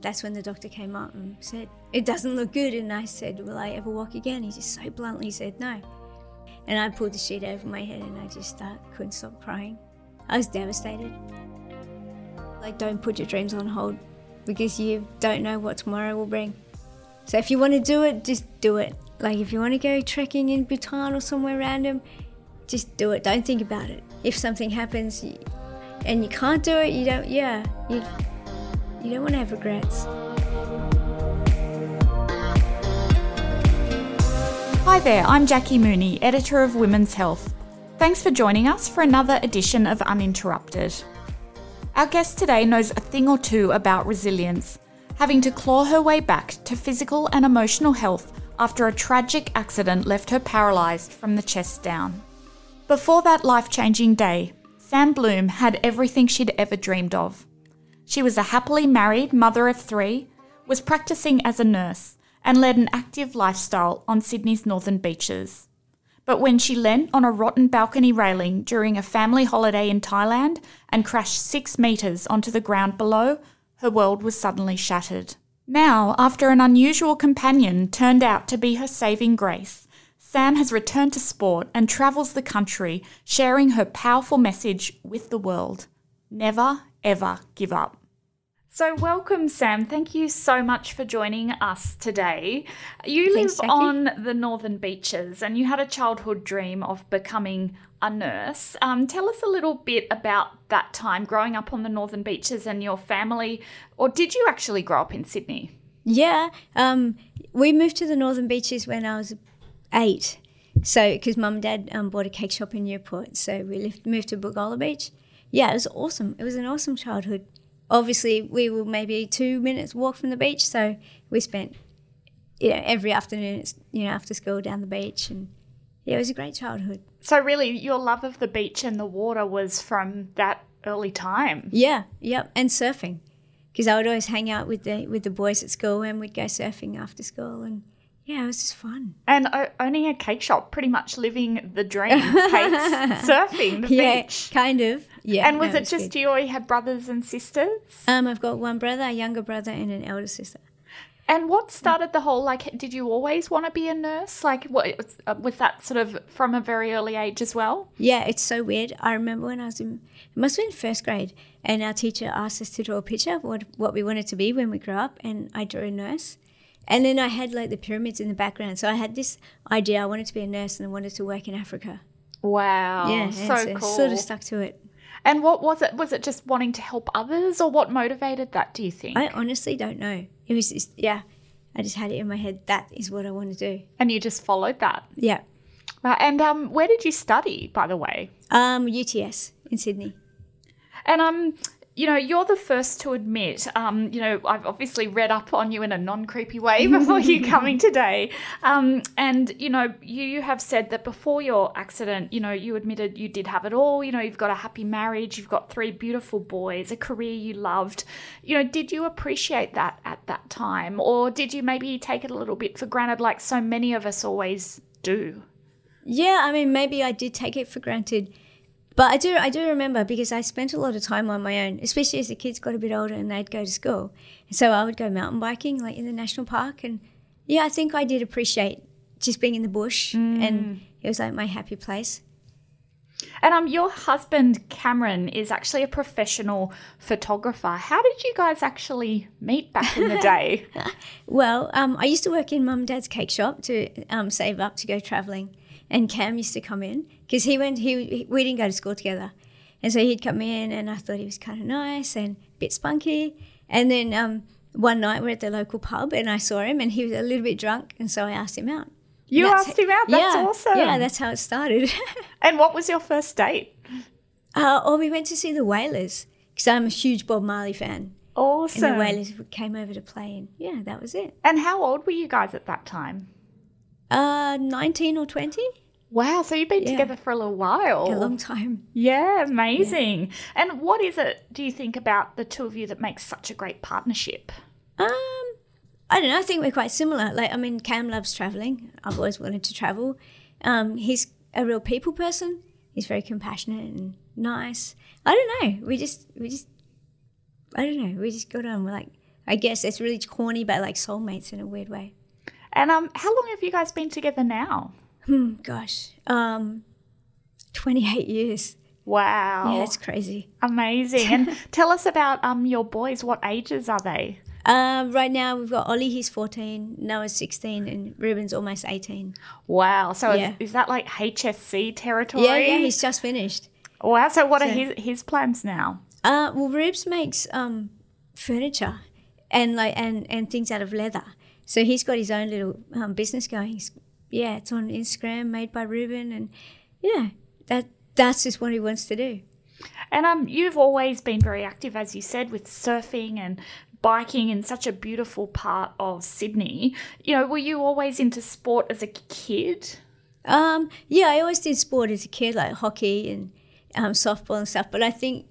That's when the doctor came up and said, It doesn't look good. And I said, Will I ever walk again? He just so bluntly said, No. And I pulled the sheet over my head and I just uh, couldn't stop crying. I was devastated. Like, don't put your dreams on hold because you don't know what tomorrow will bring. So if you want to do it, just do it. Like, if you want to go trekking in Bhutan or somewhere random, just do it. Don't think about it. If something happens and you can't do it, you don't, yeah, you, you don't want to have regrets. Hi there, I'm Jackie Mooney, editor of Women's Health. Thanks for joining us for another edition of Uninterrupted. Our guest today knows a thing or two about resilience, having to claw her way back to physical and emotional health after a tragic accident left her paralysed from the chest down. Before that life changing day, Sam Bloom had everything she'd ever dreamed of. She was a happily married mother of three, was practicing as a nurse, and led an active lifestyle on Sydney's northern beaches. But when she leant on a rotten balcony railing during a family holiday in Thailand and crashed six metres onto the ground below, her world was suddenly shattered. Now, after an unusual companion turned out to be her saving grace, Sam has returned to sport and travels the country, sharing her powerful message with the world. Never, ever give up. So, welcome, Sam. Thank you so much for joining us today. You Thanks, live Jackie. on the northern beaches and you had a childhood dream of becoming a nurse. Um, tell us a little bit about that time growing up on the northern beaches and your family, or did you actually grow up in Sydney? Yeah, um, we moved to the Northern Beaches when I was eight. So, because mum and dad um, bought a cake shop in Newport, so we lived, moved to Bilgola Beach. Yeah, it was awesome. It was an awesome childhood. Obviously, we were maybe two minutes walk from the beach, so we spent, you know, every afternoon, you know, after school down the beach, and yeah, it was a great childhood. So, really, your love of the beach and the water was from that early time. Yeah, yep, and surfing, because I would always hang out with the with the boys at school, and we'd go surfing after school, and yeah, it was just fun. And owning a cake shop, pretty much living the dream, cakes, surfing the yeah, beach. kind of. Yeah. And was no, it just good. you or you had brothers and sisters? Um, I've got one brother, a younger brother, and an elder sister. And what started the whole like? Did you always want to be a nurse? Like, what uh, was that sort of from a very early age as well? Yeah, it's so weird. I remember when I was in, it must have been first grade, and our teacher asked us to draw a picture of what, what we wanted to be when we grew up, and I drew a nurse. And then I had like the pyramids in the background. So I had this idea I wanted to be a nurse and I wanted to work in Africa. Wow, yeah, so so cool. Sort of stuck to it. And what was it? Was it just wanting to help others, or what motivated that? Do you think? I honestly don't know. It was just, yeah, I just had it in my head. That is what I want to do. and you just followed that. Yeah. Right. And um, where did you study, by the way? Um, UTS in Sydney. And um, you know, you're the first to admit. Um, you know, I've obviously read up on you in a non-creepy way before you coming today. Um, and you know, you have said that before your accident, you know, you admitted you did have it all. You know, you've got a happy marriage, you've got three beautiful boys, a career you loved. You know, did you appreciate that at that time, or did you maybe take it a little bit for granted, like so many of us always do? Yeah, I mean, maybe I did take it for granted, but I do, I do remember because I spent a lot of time on my own, especially as the kids got a bit older and they'd go to school. And so I would go mountain biking, like in the national park, and yeah, I think I did appreciate just being in the bush, and it was like my happy place. And um, your husband Cameron is actually a professional photographer. How did you guys actually meet back in the day? Well, um, I used to work in mum and dad's cake shop to um, save up to go traveling, and Cam used to come in because he went. He, we didn't go to school together, and so he'd come in, and I thought he was kind of nice and a bit spunky. And then um, one night we're at the local pub, and I saw him, and he was a little bit drunk, and so I asked him out. You That's- asked him out. That's yeah, awesome. Yeah, that's how it started. and what was your first date? uh, or we went to see the Wailers because I'm a huge Bob Marley fan, and the Wailers came over to play, and yeah, that was it. And how old were you guys at that time? Uh, nineteen or twenty, Wow, so you've been Yeah. together for a little while. a long time. yeah, amazing. And what is it, do you think, about the two of you that makes such a great partnership? Um, I don't know. I think we're quite similar. Like, I mean, Cam loves traveling. I've always wanted to travel. Um, he's a real people person. He's very compassionate and nice. I don't know. We just, we just, I don't know. We just got on. We're like, I guess it's really corny, but like soulmates in a weird way. And um, how long have you guys been together now? Hmm, gosh, um, 28 years. Wow. Yeah, that's crazy. Amazing. and tell us about um your boys. What ages are they? Uh, right now we've got Ollie, he's 14, Noah's 16, and Ruben's almost 18. Wow. So Yeah. is, is that like HSC territory? Yeah, yeah, he's just finished. Wow. So what are his his plans now? Uh, well, Rubes makes um, furniture and like and, and things out of leather. So he's got his own little um, business going. He's, yeah, it's on Instagram, made by Ruben, and yeah, that that's just what he wants to do. And um, you've always been very active, as you said, with surfing and biking in such a beautiful part of Sydney. You know, were you always into sport as a kid? Um, yeah, I always did sport as a kid, like hockey and um, softball and stuff. But I think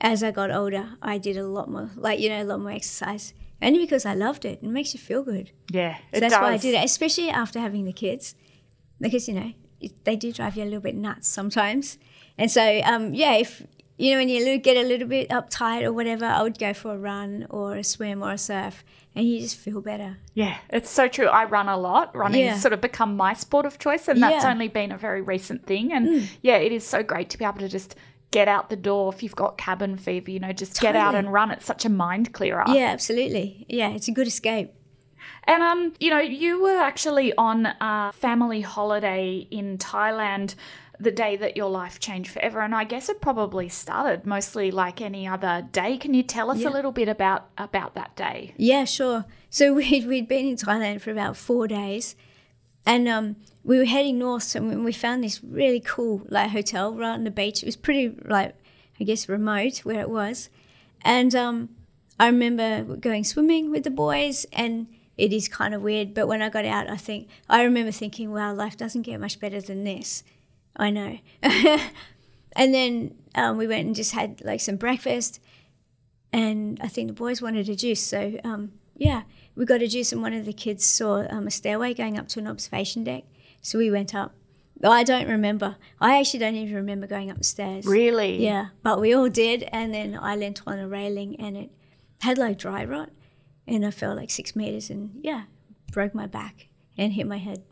as I got older, I did a lot more, like you know, a lot more exercise, only because I loved it. It makes you feel good. Yeah, So that's why I did it, especially after having the kids, because you know it- they do drive you a little bit nuts sometimes. And so, um, yeah, if you know when you get a little bit uptight or whatever, I would go for a run or a swim or a surf, and you just feel better. Yeah, it's so true. I run a lot. Running Yeah. has sort of become my sport of choice, and that's Yeah. only been a very recent thing. And yeah, it is so great to be able to just get out the door if you've got cabin fever, you know, just get out and run. It's such a mind clearer. Yeah, absolutely. Yeah, it's a good escape. And um, you know, you were actually on a family holiday in Thailand the day that your life changed forever, and I guess it probably started mostly like any other day. Can you tell us a little bit about about that day? Yeah, sure. So we'd, we'd been in Thailand for about four days and um, we were heading north. and we found this really cool like hotel right on the beach. It was pretty like, I guess, remote where it was. And um, I remember going swimming with the boys and it is kind of weird. But when I got out, I think, I remember thinking, wow, life doesn't get much better than this. I know. and then um, we went and just had like some breakfast and I think the boys wanted a juice. So um, yeah, we got a juice, and one of the kids saw um, a stairway going up to an observation deck. So we went up. I don't remember. I actually don't even remember going up the stairs. Really? Yeah, but we all did, and then I leant on a railing, and it had like dry rot, and I fell like six meters, and yeah, broke my back and hit my head.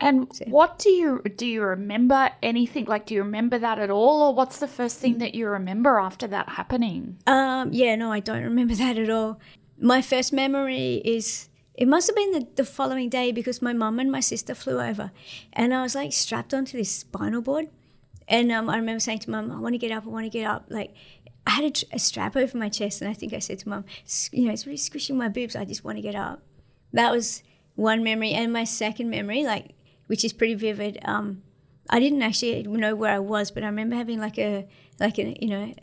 And what do you do? You remember anything? Like, do you remember that at all, or what's the first thing that you remember after that happening? Um, yeah, no, I don't remember that at all. My first memory is it must have been the, the following day because my mum and my sister flew over, and I was like strapped onto this spinal board, and um, I remember saying to mum, "I want to get up, I want to get up." Like I had a, tr- a strap over my chest, and I think I said to mum, "You know, it's really squishing my boobs. I just want to get up." That was one memory, and my second memory, like which is pretty vivid. Um, I didn't actually know where I was, but I remember having like a like a you know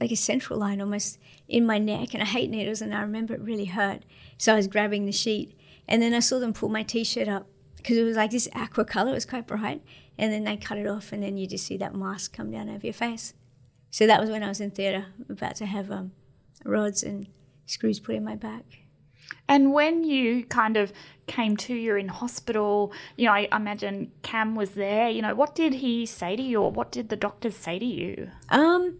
like a central line almost in my neck, and I hate needles, and I remember it really hurt. So I was grabbing the sheet, and then I saw them pull my t-shirt up because it was like this aqua color. It was quite bright, and then they cut it off, and then you just see that mask come down over your face. So that was when I was in theatre, about to have um, rods and screws put in my back. And when you kind of came to, you're in hospital, you know, I imagine Cam was there. You know, what did he say to you, or what did the doctors say to you? Um,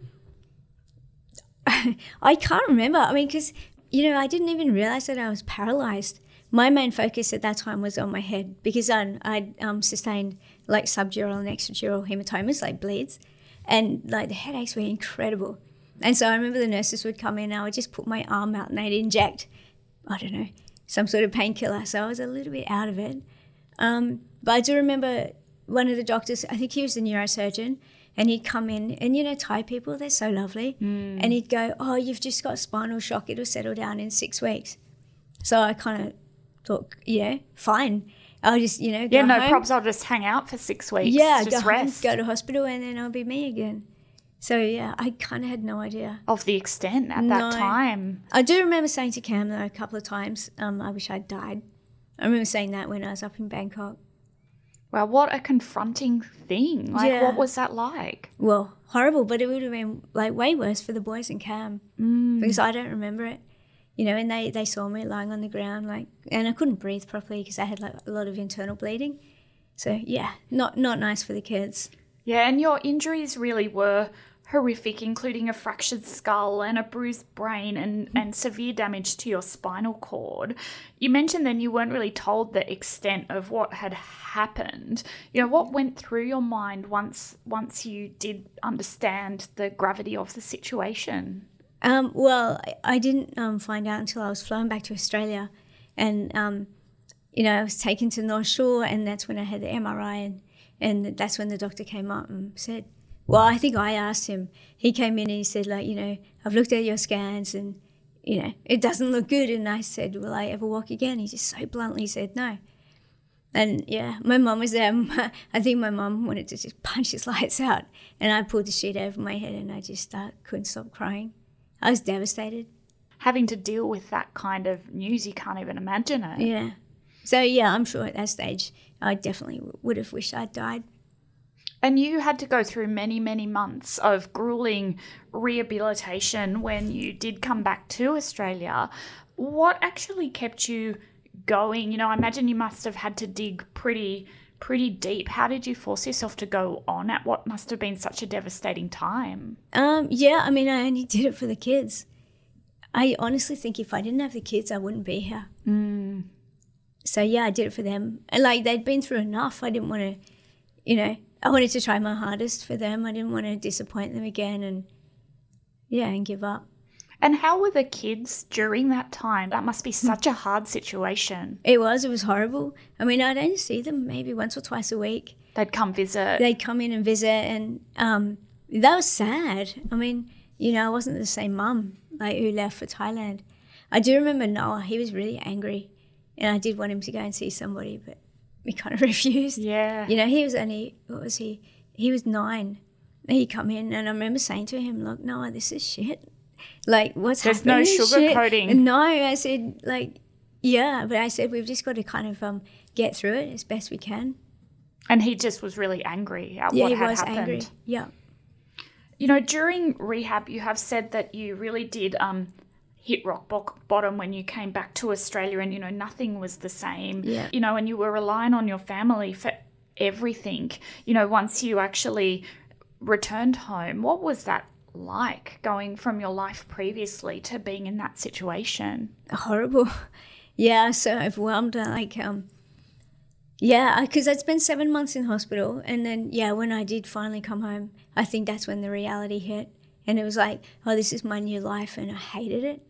I can't remember. I mean, because you know, I didn't even realize that I was paralyzed. My main focus at that time was on my head because I I um, sustained like subdural and extradural hematomas, like bleeds, and like the headaches were incredible. And so I remember the nurses would come in, and I would just put my arm out, and they'd inject, I don't know, some sort of painkiller. So I was a little bit out of it. Um, but I do remember one of the doctors, I think he was a neurosurgeon, and he'd come in, and you know, Thai people, they're so lovely. And he'd go, Oh, you've just got spinal shock, it'll settle down in six weeks. So I kind of thought, Yeah, fine. I'll just, you know, go Yeah, no home. probs. I'll just hang out for six weeks. Yeah, just go rest. home, go to hospital, and then I'll be me again. So yeah, I kind of had no idea. of the extent at No. that time. I do remember saying to Cam though a couple of times, um, I wish I'd died. I remember saying that when I was up in Bangkok. Well, what a confronting thing. Like, Yeah. what was that like? Well, horrible, but it would have been like way worse for the boys and Cam mm. because I don't remember it. You know, and they, they saw me lying on the ground, like, and I couldn't breathe properly because I had like a lot of internal bleeding. So yeah, not not nice for the kids. Yeah, and your injuries really were horrific, including a fractured skull and a bruised brain and, and severe damage to your spinal cord. You mentioned then you weren't really told the extent of what had happened. You know, what went through your mind once once you did understand the gravity of the situation? Um, well, I, didn't um, find out until I was flown back to Australia, and um, you know I was taken to North Shore, and that's when I had the MRI, and and that's when the doctor came up and said, well, I think I asked him. He came in and he said, like, you know, I've looked at your scans and you know it doesn't look good, and I said, will I ever walk again? He just so bluntly said no. And yeah, my mum was there. I think my mum wanted to just punch his lights out. And I pulled the sheet over my head and I just uh, couldn't stop crying. I was devastated. Having to deal with that kind of news, you can't even imagine it. Yeah. So, yeah, I'm sure at that stage, I definitely would have wished I'd died. And you had to go through many, many months of grueling rehabilitation when you did come back to Australia. What actually kept you going? You know, I imagine you must have had to dig pretty pretty deep. How did you force yourself to go on at what must have been such a devastating time? Um, yeah, I mean, I only did it for the kids. I honestly think if I didn't have the kids, I wouldn't be here. Mm. So yeah, I did it for them. And like they'd been through enough. I didn't want to, you know, I wanted to try my hardest for them. I didn't want to disappoint them again, and yeah, and give up. And how were the kids during that time? That must be such a hard situation. It was. It was horrible. I mean, I'd only see them maybe once or twice a week. They'd come visit. They'd come in and visit, and um, that was sad. I mean, you know, I wasn't the same mum like who left for Thailand. I do remember Noah. He was really angry, and I did want him to go and see somebody, but we kind of refused. Yeah. You know, he was only what was he? He was nine. He come in, and I remember saying to him, "Look, Noah, this is shit." like what's There's happening? There's no sugarcoating. No, I said like yeah, but I said we've just got to kind of um, get through it as best we can. And he just was really angry at yeah, what he had was happened. angry. Yeah. You know, during rehab, you have said that you really did um, hit rock bottom when you came back to Australia, and you know nothing was the same. Yeah. You know, and you were relying on your family for everything. You know, once you actually returned home, what was that like going from your life previously to being in that situation? Horrible. Yeah, so overwhelmed. uh, Like um, yeah, because I'd spent seven months in hospital, and then yeah, when I did finally come home, I think that's when the reality hit, and it was like, oh, this is my new life, and I hated it.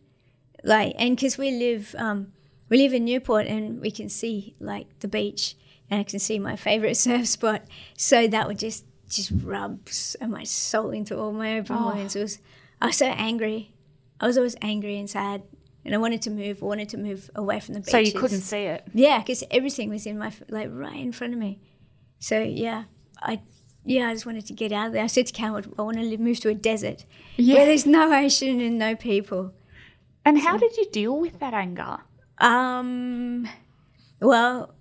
Like, and because we live, um, we live in Newport, and we can see like the beach, and I can see my favorite surf spot, so that would just just rub so much salt into all my open Oh. wounds. It was, I was so angry. I was always angry and sad, and I wanted to move. I wanted to move away from the beach. So you couldn't see it. Yeah, because everything was in my like right in front of me. So yeah, I yeah I just wanted to get out of there. I said to Cam, I want to live, move to a desert where there's no ocean and no people. And how did you deal with that anger? Um, well,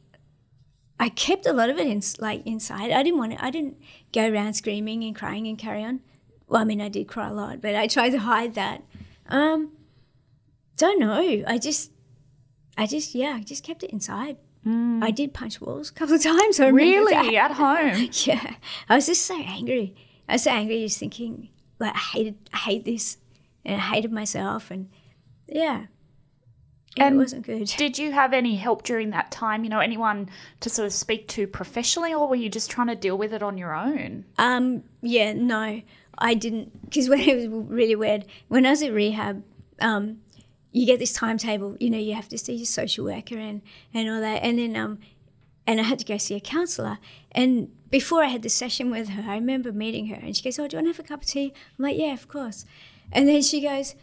I kept a lot of it in like inside. I didn't want to. I didn't go around screaming and crying and carry on. Well, I mean, I did cry a lot, but I tried to hide that. Um, don't know. I just, I just, yeah, I just kept it inside. I did punch walls a couple of times. I remember that. Really, at home? Yeah, I was just so angry. I was so angry, just thinking like I hated, I hate this, and I hated myself, and yeah, And it wasn't good. Did you have any help during that time? You know, anyone to sort of speak to professionally, or were you just trying to deal with it on your own? Um, yeah, no, I didn't. Because when it was really weird, when I was at rehab, um, you get this timetable. You know, you have to see your social worker and and all that, and then um, and I had to go see a counselor. And before I had the session with her, I remember meeting her, and she goes, "Oh, do you want to have a cup of tea?" I'm like, "Yeah, of course." And then she goes,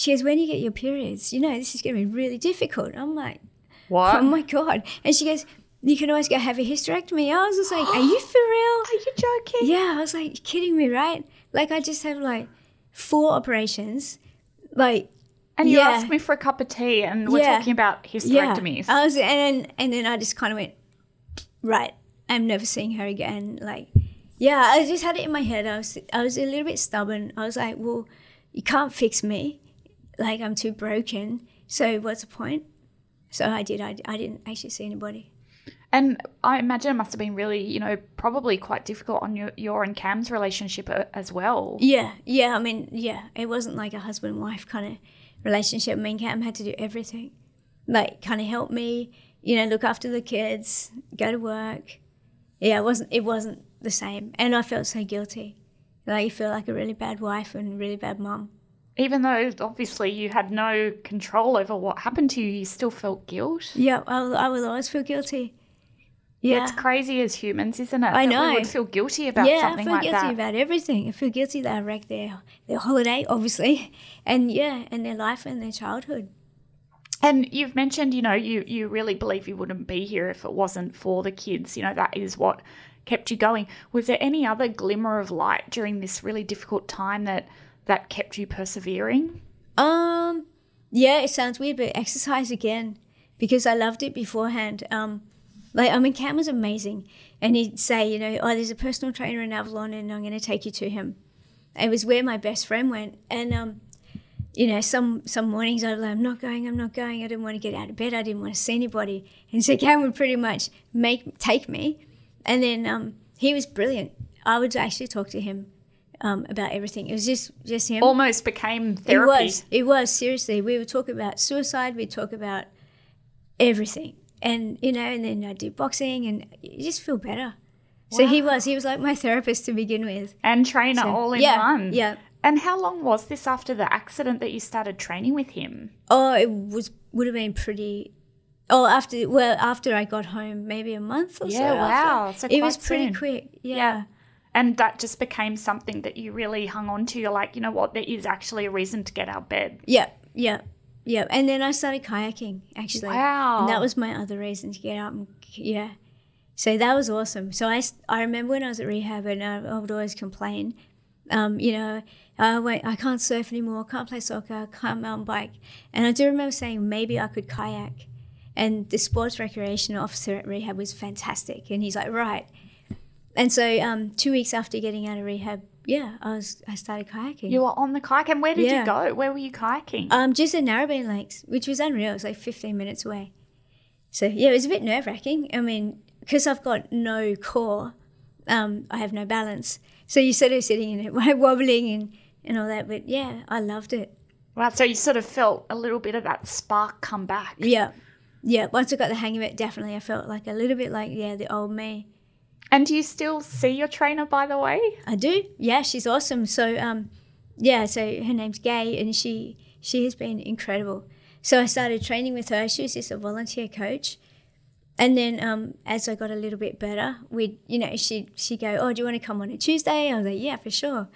"She goes, when you get your periods, you know, this is going to be really difficult." I'm like, What? "Oh my god!" And she goes, "You can always go have a hysterectomy." I was just like, "Are you for real?" Are you joking? Yeah, I was like, "You kidding me, right? Like, I just have like four operations. Like, And you Yeah. asked me for a cup of tea, and we're Yeah. talking about hysterectomies. yeah. I was, and then, and then I just kind of went, right, I'm never seeing her again. Like, yeah, I just had it in my head. I was, I was a little bit stubborn. I was like, well, you can't fix me. Like, I'm too broken. So what's the point? So I did. I, I didn't actually see anybody. And I imagine it must have been really, you know, probably quite difficult on your, your and Cam's relationship uh, as well. Yeah, yeah. I mean, yeah, it wasn't like a husband wife kind of relationship. Me and Cam had to do everything, like kind of help me, you know, look after the kids, go to work. Yeah, it wasn't it wasn't the same, and I felt so guilty. Like you feel like a really bad wife and really bad mum. Even though obviously you had no control over what happened to you, you still felt guilt. Yeah, I, I will always feel guilty. Yeah. It's crazy as humans, isn't it? I that know. We would feel guilty about yeah, something I feel like guilty that. about everything. I feel guilty that I wrecked their their holiday, obviously, and yeah, and their life and their childhood. And you've mentioned, you know, you you really believe you wouldn't be here if it wasn't for the kids. You know, that is what kept you going. Was there any other glimmer of light during this really difficult time that that kept you persevering? Um, yeah, it sounds weird, but exercise again because I loved it beforehand. Um, like I mean, Cam was amazing, and he'd say, you know, oh, there's a personal trainer in Avalon, and I'm going to take you to him. It was where my best friend went, and um, you know, some some mornings I'd like, I'm not going, I'm not going. I didn't want to get out of bed. I didn't want to see anybody, and so Cam would pretty much make take me, and then um, he was brilliant. I would actually talk to him um, about everything. It was just just him. Almost became therapy. It was. It was seriously. We would talk about suicide. We'd talk about everything, and you know, and then I do boxing, and you just feel better. So he was. He was like my therapist to begin with. And trainer So, all in yeah, one. Yeah. And how long was this after the accident that you started training with him? Oh, it was would have been pretty. Oh, after well, after I got home, maybe a month or so. Yeah, wow. So it was pretty soon. quick. Yeah. Yeah. And that just became something that you really hung on to. You're like, you know what, there is actually a reason to get out of bed. Yeah. Yeah. Yeah. And then I started kayaking actually. Wow. And that was my other reason to get out and yeah. So that was awesome. So I, I remember when I was at rehab and I, I would always complain, um, you know, I wait, I can't surf anymore, can't play soccer, can't mountain bike. And I do remember saying maybe I could kayak. And the sports recreation officer at rehab was fantastic. And he's like, right. And so um, two weeks after getting out of rehab, yeah, I was I started kayaking. You were on the kayak. And where did Yeah. you go? Where were you kayaking? Um, just in Narrabeen Lakes, which was unreal. It was like 15 minutes away. So yeah, it was a bit nerve wracking. I mean, because I've got no core, um, I have no balance. So you're sort of sitting in it, wobbling and, and all that. But yeah, I loved it. wow. So you sort of felt a little bit of that spark come back. Yeah. Yeah. Once I got the hang of it, definitely I felt like a little bit like, yeah, the old me. And do you still see your trainer, by the way? I do. Yeah, she's awesome. So um, yeah, so her name's Gay, and she she has been incredible. So I started training with her. She was just a volunteer coach, and then um, as I got a little bit better, we you know she she go, oh, do you want to come on a Tuesday? I was like, yeah, for sure.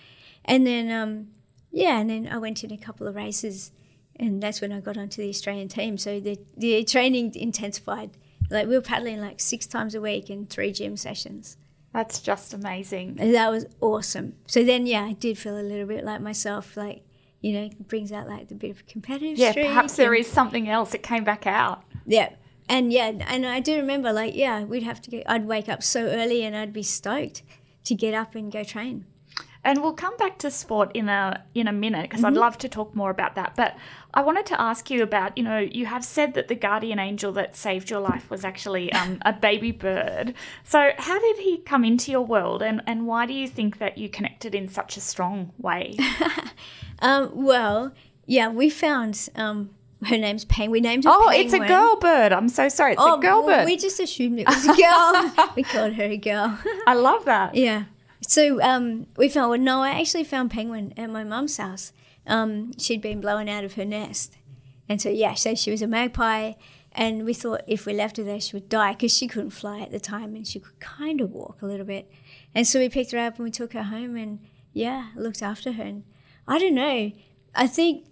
And then um, yeah, and then I went in a couple of races, and that's when I got onto the Australian team. So the the training intensified. Like we were paddling like six times a week in three gym sessions. That's just amazing. And that was awesome. So then, yeah, I did feel a little bit like myself, like, you know, it brings out like the bit of competitive Yeah, perhaps there and- is something else that came back out. Yeah. And yeah, and I do remember, like, yeah, we'd have to get, I'd wake up so early and I'd be stoked to get up and go train. And we'll come back to sport in a in a minute because Mm-hmm. I'd love to talk more about that. But I wanted to ask you about, you know, you have said that the guardian angel that saved your life was actually um, a baby bird. So how did he come into your world, and and why do you think that you connected in such a strong way? Um, well, yeah, we found, um, her name's Penguin. We named her oh, it's a girl bird. I'm so sorry. It's Oh, a girl well, bird. we just assumed it was a girl. we called her a girl. I love that. Yeah. So um, we found, well, no, I actually found Penguin at my mum's house. Um, she'd been blown out of her nest. And so, yeah, so she was a magpie. And we thought if we left her there, she would die because she couldn't fly at the time and she could kind of walk a little bit. And so we picked her up and we took her home and, yeah, looked after her. And I don't know. I think,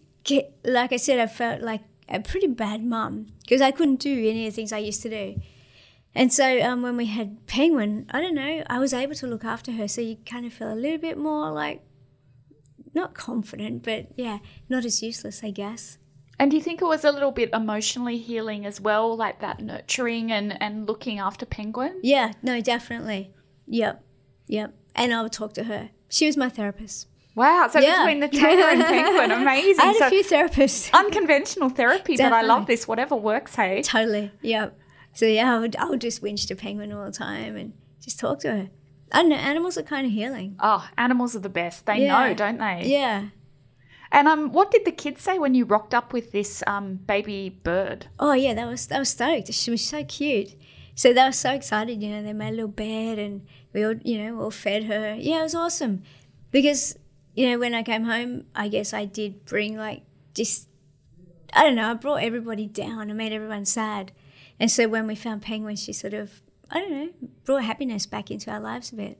like I said, I felt like a pretty bad mum because I couldn't do any of the things I used to do. And so um, when we had Penguin, I don't know, I was able to look after her. So you kind of feel a little bit more like, not confident, but yeah, not as useless, I guess. And do you think it was a little bit emotionally healing as well, like that nurturing and, and looking after Penguin? Yeah, no, definitely. Yep, yep. And I would talk to her. She was my therapist. Wow. So Yeah. between the trainer and Penguin, amazing. I had so a few therapists. unconventional therapy, but I love this. Whatever works, hey. totally. Yep. So yeah, I would, I would just winch to Penguin all the time and just talk to her. I don't know, animals are kind of healing. Oh, animals are the best. They Yeah. know, don't they? Yeah. And um, what did the kids say when you rocked up with this um baby bird? Oh yeah, that was that was stoked. She was so cute. So they were so excited, you know, they made a little bed and we all you know, all fed her. Yeah, it was awesome. Because, you know, when I came home, I guess I did bring like just I don't know, I brought everybody down. I made everyone sad. And so when we found Penguin, she sort of I don't know, brought happiness back into our lives a bit.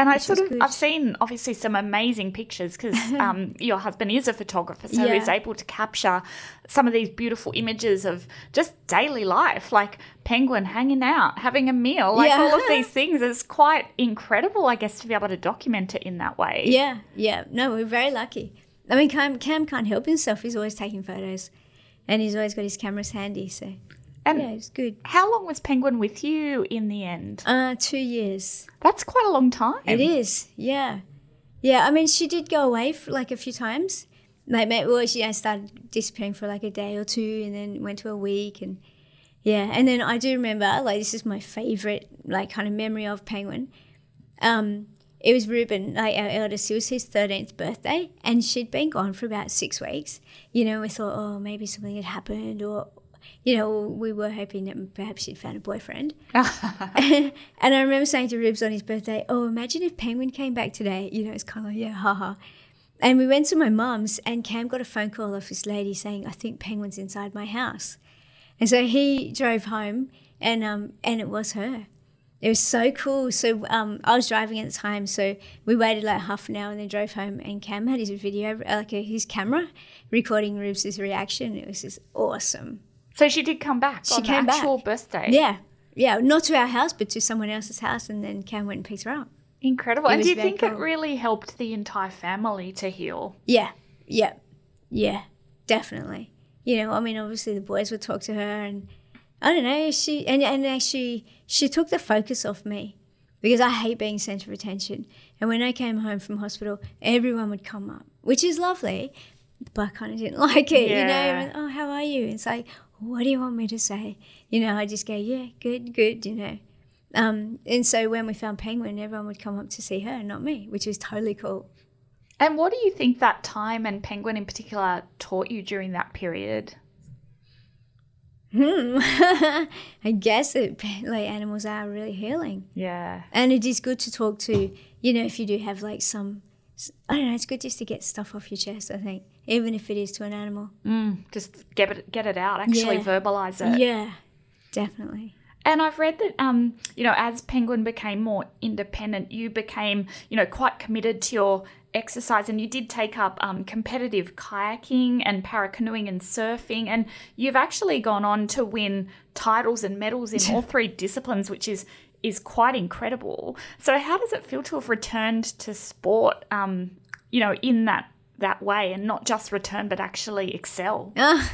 And I sort of, good. I've seen obviously some amazing pictures because um, your husband is a photographer, so Yeah. he's able to capture some of these beautiful images of just daily life, like penguin hanging out, having a meal, like Yeah. all of these things. It's quite incredible, I guess, to be able to document it in that way. Yeah, yeah. No, we're very lucky. I mean, Cam, Cam can't help himself. He's always taking photos, and he's always got his cameras handy. So And yeah, it's good. how long was Penguin with you in the end? Uh, two years. That's quite a long time. It is. Yeah, yeah. I mean, she did go away for like a few times. Like, maybe, well, she I started disappearing for like a day or two, and then went to a week, and yeah. And then I do remember, like, this is my favorite, like, kind of memory of Penguin. Um, it was Ruben, like our eldest. It was his thirteenth birthday, and she'd been gone for about six weeks. You know, we thought, oh, maybe something had happened, or you know, we were hoping that perhaps she'd found a boyfriend. and I remember saying to Ribs on his birthday, "Oh, imagine if Penguin came back today." You know, it's kind of like, yeah, haha. And we went to my mum's, and Cam got a phone call off this lady saying, "I think Penguin's inside my house." And so he drove home, and um, and it was her. It was so cool. So um, I was driving at the time, so we waited like half an hour and then drove home. And Cam had his video, like uh, his camera, recording Ribs' reaction. It was just awesome. So she did come back She on came the back. actual birthday. Yeah, yeah, not to our house, but to someone else's house, and then Cam went and picked her up. Incredible. It And do you think it really helped the entire family to heal? Yeah, yeah, yeah, definitely. You know, I mean, obviously the boys would talk to her, and I don't know, she and and actually she took the focus off me because I hate being centre of attention. And when I came home from hospital, everyone would come up, which is lovely, but I kind of didn't like it. You know, and, oh, how are you? It's like, what do you want me to say? You know, I just go, yeah, good, good. You know. Um, and so when we found Penguin, everyone would come up to see her, not me, which was totally cool. And what do you think that time and Penguin in particular taught you during that period? Hmm. I guess it like animals are really healing, Yeah. and it is good to talk to. You know, if you do have like some, I don't know, it's good just to get stuff off your chest. I think, even if it is to an animal. Mm, just get it, get it out, actually Yeah. verbalize it. Yeah, definitely. And I've read that, um, you know, as Penguin became more independent, you became, you know, quite committed to your exercise and you did take up um, competitive kayaking and paracanoeing and surfing. And you've actually gone on to win titles and medals in all three disciplines, which is is quite incredible. So how does it feel to have returned to sport, um, you know, in that that way and not just return but actually excel? Ah,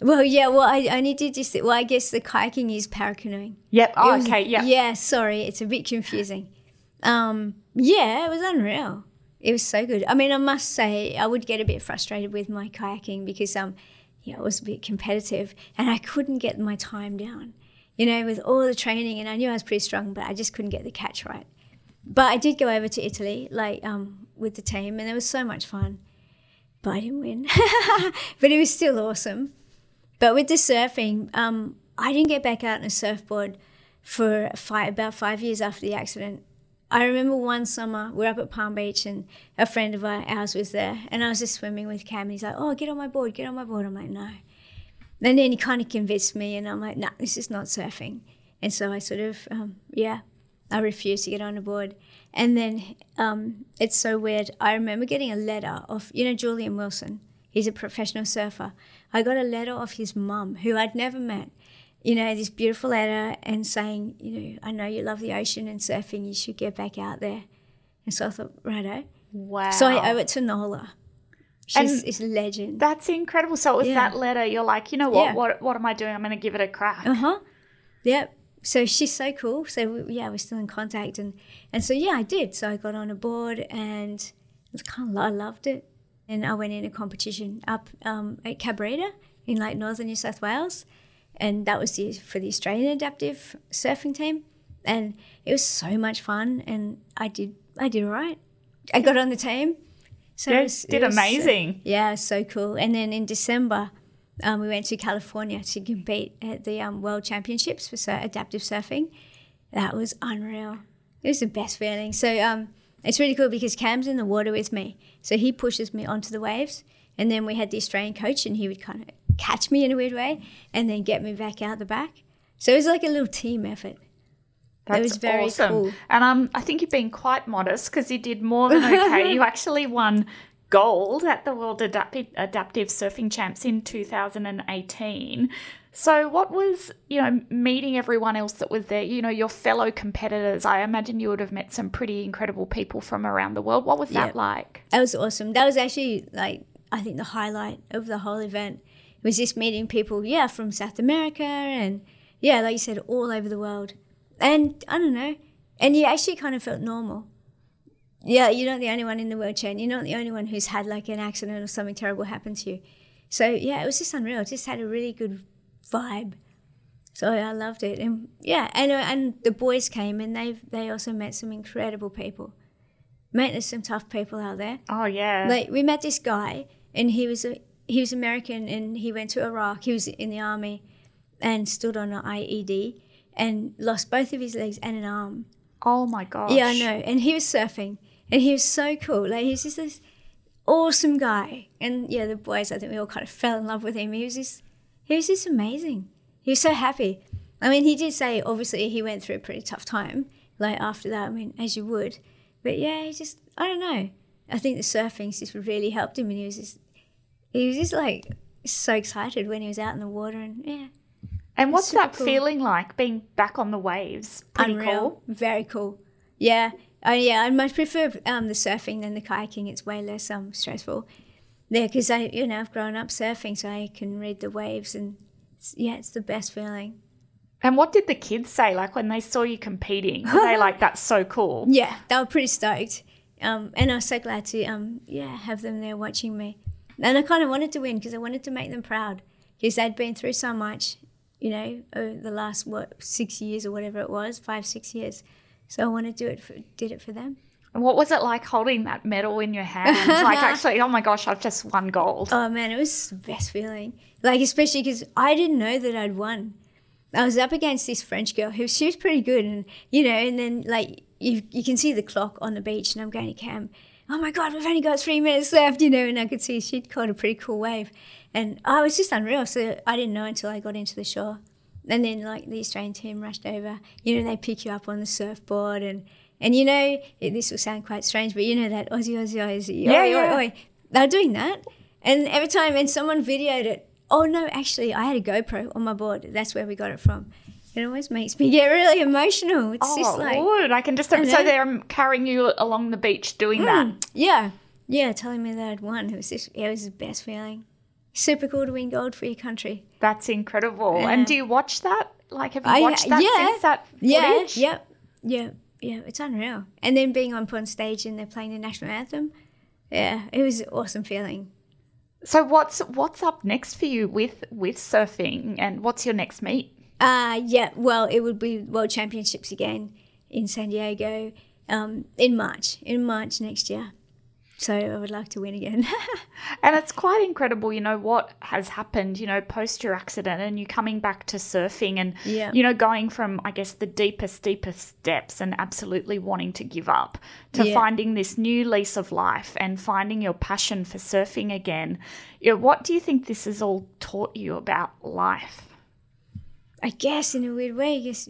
well, yeah. Well, I only did just. Well, I guess the kayaking is paracanoeing. Yep. Oh, was- okay. Yeah. Yeah, sorry, it's a bit confusing. Um, yeah, it was unreal. It was so good. I mean, I must say, I would get a bit frustrated with my kayaking because, um, yeah, it was a bit competitive and I couldn't get my time down. You know, with all the training, and I knew I was pretty strong, but I just couldn't get the catch right. But I did go over to Italy, like um, with the team, and it was so much fun. But I didn't win. but it was still awesome. But with the surfing, um, I didn't get back out on a surfboard for about five years after the accident. I remember one summer we were up at Palm Beach and a friend of our- ours was there, and I was just swimming with Cam. He's like, "Oh, get on my board, get on my board." I'm like, "No." And then he kind of convinced me, and I'm like, "No, this is not surfing." And so I sort of, um, yeah, I refused to get on a board. And then um, it's so weird. I remember getting a letter of, you know, Julian Wilson. He's a professional surfer. I got a letter of his mum, who I'd never met. You know, this beautiful letter and saying, you know, I know you love the ocean and surfing. You should get back out there. And so I thought, righto. Wow. So I owe it to Nola. She's And- is a legend. That's incredible. So it was Yeah. that letter. You're like, you know what? Yeah. What what am I doing? I'm going to give it a crack. Uh huh. Yep. So she's so cool. So we, yeah, we're still in contact, and and so yeah, I did. So I got on a board, and it was kind of I loved it. And I went in a competition up um, at Cabarita in like northern New South Wales, and that was the, for the Australian adaptive surfing team, and it was so much fun, and I did I did all right. I got on the team. So you did amazing. Uh, yeah, so cool. And then in December, um, we went to California to compete at the um, World Championships for sur- adaptive surfing. That was unreal. It was the best feeling. So um, it's really cool because Cam's in the water with me. So he pushes me onto the waves. And then we had the Australian coach, and he would kind of catch me in a weird way and then get me back out the back. So it was like a little team effort. That's was very awesome. Cool. And um, I think you've been quite modest because you did more than okay. you actually won gold at the World Adaptive, Adaptive Surfing Champs in 2018. So, what was, you know, meeting everyone else that was there, you know, your fellow competitors? I imagine you would have met some pretty incredible people from around the world. What was that like? That was awesome. That was actually, like, I think the highlight of the whole event was just meeting people, yeah, from South America and, yeah, like you said, all over the world. And I don't know. And you actually kind of felt normal. Yeah, you're not the only one in the world chain. You're not the only one who's had like an accident or something terrible happen to you. So yeah, it was just unreal. It just had a really good vibe. So I loved it, and yeah, and uh, and the boys came, and they they also met some incredible people. Met some tough people out there. Oh yeah. Like we met this guy, and he was a he was American, and he went to Iraq. He was in the army, and stood on an IED, and lost both of his legs and an arm. Oh my gosh. Yeah, I know. And he was surfing, and he was so cool. Like he's just this awesome guy, and yeah, the boys. I think we all kind of fell in love with him. He was just, he was just amazing. He was so happy. I mean, he did say obviously he went through a pretty tough time. Like after that, I mean, as you would, but yeah, he just I don't know. I think the surfing just really helped him, and he was just he was just like so excited when he was out in the water, and yeah. And what's that cool. feeling like being back on the waves? Pretty Unreal. cool. Very cool. Yeah. Oh yeah, I much prefer um, the surfing than the kayaking. It's way less um, stressful. Yeah, because I, you know, I've grown up surfing, so I can read the waves, and it's, yeah, it's the best feeling. And what did the kids say? Like when they saw you competing, were they like, "That's so cool"? Yeah, they were pretty stoked. Um, and I was so glad to, um, yeah, have them there watching me. And I kind of wanted to win because I wanted to make them proud because they'd been through so much, you know, over the last what six years or whatever it was, five six years. So I wanted to do it for, did it for them. And what was it like holding that medal in your hands? like actually, oh my gosh, I've just won gold. Oh man, it was the best feeling. Like especially because I didn't know that I'd won. I was up against this French girl who she was pretty good, and you know, and then like you you can see the clock on the beach, and I'm going to Cam. Oh my God, we've only got three minutes left, you know, and I could see she'd caught a pretty cool wave, and it was just unreal. So I didn't know until I got into the shore and then like the Australian team rushed over. You know, they pick you up on the surfboard and and you know it, this will sound quite strange, but you know that Aussie Aussie Aussie. Yeah, oi, yeah. Oi, oi. They're doing that, and every time and someone videoed it. Oh no, actually, I had a GoPro on my board. That's where we got it from. It always makes me get really emotional. It's oh, just like Lord, I can just I so they're carrying you along the beach doing mm, that. Yeah, yeah, telling me that I'd won. It was just it was the best feeling super cool to win gold for your country. That's incredible. Yeah. And do you watch that? Like, have you I, watched that yeah. since that footage? Yeah, yep, yeah, yeah. It's unreal. And then being up on stage and they're playing the national anthem, yeah, it was an awesome feeling. So what's what's up next for you with with surfing, and what's your next meet? Uh yeah, well, it would be World Championships again in San Diego um, in March. In March next year. So I would like to win again. and it's quite incredible, you know, what has happened, you know, post your accident and you coming back to surfing and, yeah. you know, going from, I guess, the deepest, deepest depths and absolutely wanting to give up to yeah. finding this new lease of life and finding your passion for surfing again. You know, what do you think this has all taught you about life? I guess in a weird way, I guess,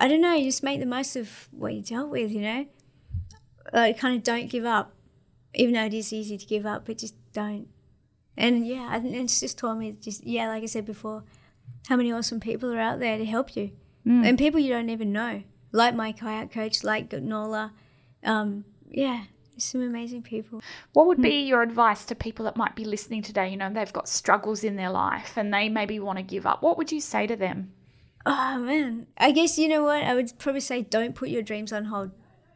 I don't know, you just make the most of what you dealt with, you know? Like, kind of don't give up even though it is easy to give up, but just don't. And yeah, and it's just taught me just yeah, like I said before, how many awesome people are out there to help you, mm. and people you don't even know, like my kayak coach, like Nola, um, yeah, some amazing people. What would be hmm. your advice to people that might be listening today? You know, they've got struggles in their life and they maybe want to give up. What would you say to them? Oh man, I guess you know what I would probably say. Don't put your dreams on hold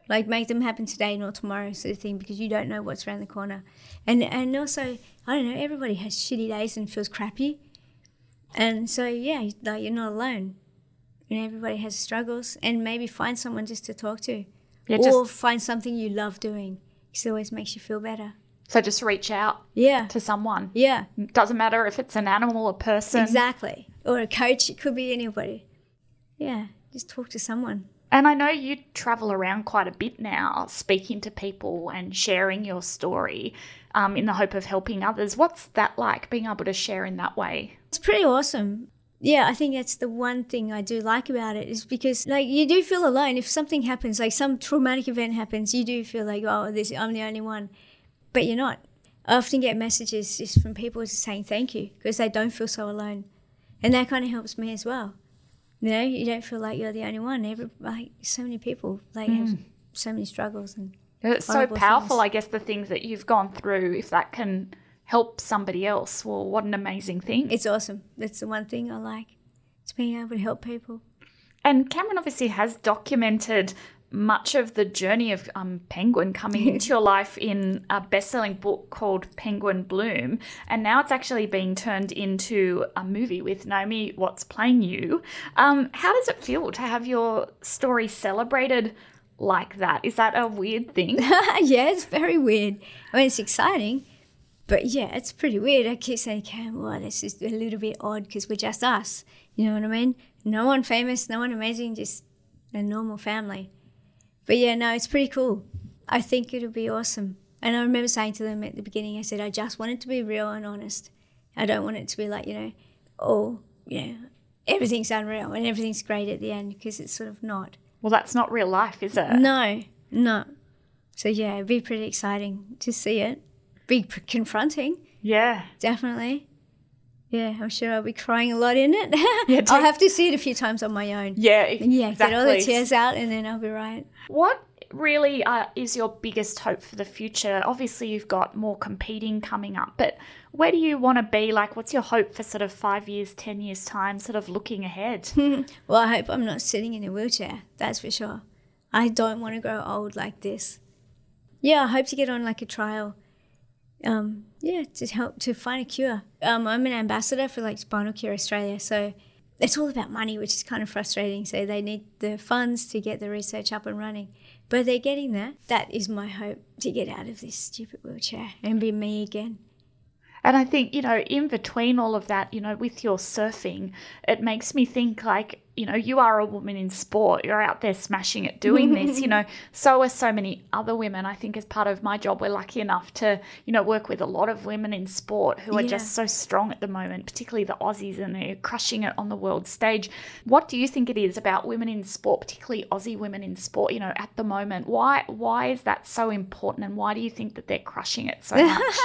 like make them happen today, not tomorrow, sort of thing, because you don't know what's around the corner. And and also, I don't know, everybody has shitty days and feels crappy. And so, yeah, like you're not alone. You know, everybody has struggles, and maybe find someone just to talk to, Yeah, or find something you love doing. Because it always makes you feel better. So just reach out Yeah, to someone. yeah, Doesn't matter if it's an animal, a person. exactly. Or a coach. It could be anybody. Yeah, just talk to someone. And I know you travel around quite a bit now, speaking to people and sharing your story um, in the hope of helping others. What's that like, being able to share in that way? It's pretty awesome. Yeah, I think that's the one thing I do like about it is because like you do feel alone. If something happens, like some traumatic event happens, you do feel like, oh, this I'm the only one. But you're not. I often get messages just from people just saying thank you because they don't feel so alone. And that kind of helps me as well. You know, you don't feel like you're the only one. Every like so many people like have hmm. so many struggles and It's so powerful, things. I guess, the things that you've gone through, if that can help somebody else, well, what an amazing thing. it's awesome. That's the one thing I like. It's being able to help people. And Cameron obviously has documented much of the journey of um, Penguin coming into your life in a best-selling book called Penguin Bloom, and now it's actually being turned into a movie with Naomi Watts playing you. Um, how does it feel to have your story celebrated like that? Is that a weird thing? yeah, it's very weird. I mean, it's exciting, but yeah, it's pretty weird. I keep saying, Cam, well, this is a little bit odd because we're just us. You know what I mean? No one famous, no one amazing, just a normal family. But yeah, no, it's pretty cool. I think it'll be awesome. And I remember saying to them at the beginning, I said, I just want it to be real and honest. I don't want it to be like, you know, oh, you know, everything's unreal and everything's great at the end because it's sort of not. well, that's not real life, is it? No, no. So yeah, it'd be pretty exciting to see it. Be confronting, Yeah. definitely. Yeah, I'm sure I'll be crying a lot in it. Yeah, I'll have to see it a few times on my own. Yeah, And yeah, exactly. get all the tears out, and then I'll be right. What really uh, is your biggest hope for the future? Obviously, you've got more competing coming up, but where do you want to be? Like, what's your hope for sort of five years, 10 years' time, sort of looking ahead? Well, I hope I'm not sitting in a wheelchair. That's for sure. I don't want to grow old like this. Yeah, I hope to get on like a trial. Um, yeah, to help to find a cure. Um, I'm an ambassador for like SpinalCure Australia, so it's all about money, which is kind of frustrating. So they need the funds to get the research up and running, but they're getting there. That is my hope to get out of this stupid wheelchair and be me again. And I think, you know, in between all of that, you know, with your surfing, it makes me think like, you know, you are a woman in sport. You're out there smashing it doing this, you know. So are so many other women. I think as part of my job, we're lucky enough to, you know, work with a lot of women in sport who are Yeah. just so strong at the moment, particularly the Aussies, and they're crushing it on the world stage. What do you think it is about women in sport, particularly Aussie women in sport, you know, at the moment? Why why is that so important and why do you think that they're crushing it so much?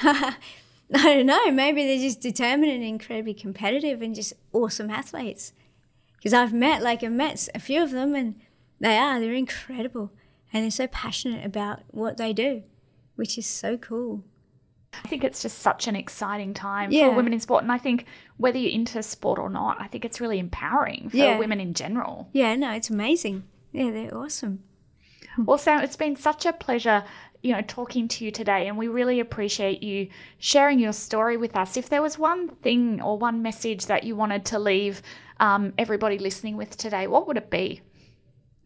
I don't know. Maybe they're just determined and incredibly competitive and just awesome athletes. Because I've met, like, I've met a few of them and they are, they're incredible. And they're so passionate about what they do, which is so cool. I think it's just such an exciting time Yeah. for women in sport. And I think whether you're into sport or not, I think it's really empowering for Yeah. women in general. Yeah, no, it's amazing. Yeah, they're awesome. Well, Sam, it's been such a pleasure, you know, talking to you today, and we really appreciate you sharing your story with us. If there was one thing or one message that you wanted to leave um, everybody listening with today, what would it be?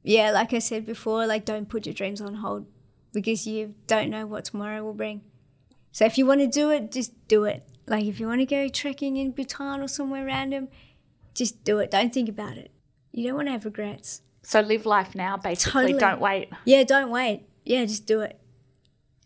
Yeah, like I said before, like, don't put your dreams on hold because you don't know what tomorrow will bring. So if you want to do it, just do it. Like, if you want to go trekking in Bhutan or somewhere random, just do it. Don't think about it. You don't want to have regrets. So live life now, basically. Totally. Don't wait. Yeah, don't wait. Yeah, just do it.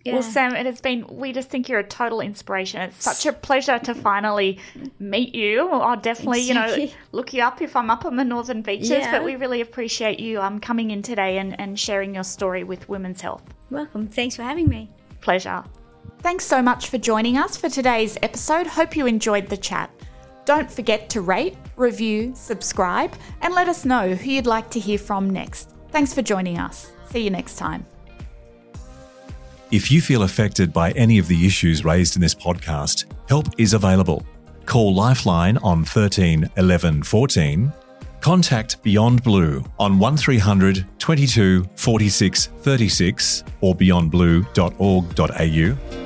Yeah. Well, Sam, it has been, we just think you're a total inspiration. It's such a pleasure to finally meet you. I'll definitely, you know, look you up if I'm up on the northern beaches. Yeah. But we really appreciate you um, coming in today and, and sharing your story with Women's Health. Welcome. Thanks for having me. Pleasure. Thanks so much for joining us for today's episode. Hope you enjoyed the chat. Don't forget to rate, review, subscribe, and let us know who you'd like to hear from next. Thanks for joining us. See you next time. If you feel affected by any of the issues raised in this podcast, help is available. Call Lifeline on 13 11 14. Contact Beyond Blue on 1300 22 46 36 or beyondblue.org.au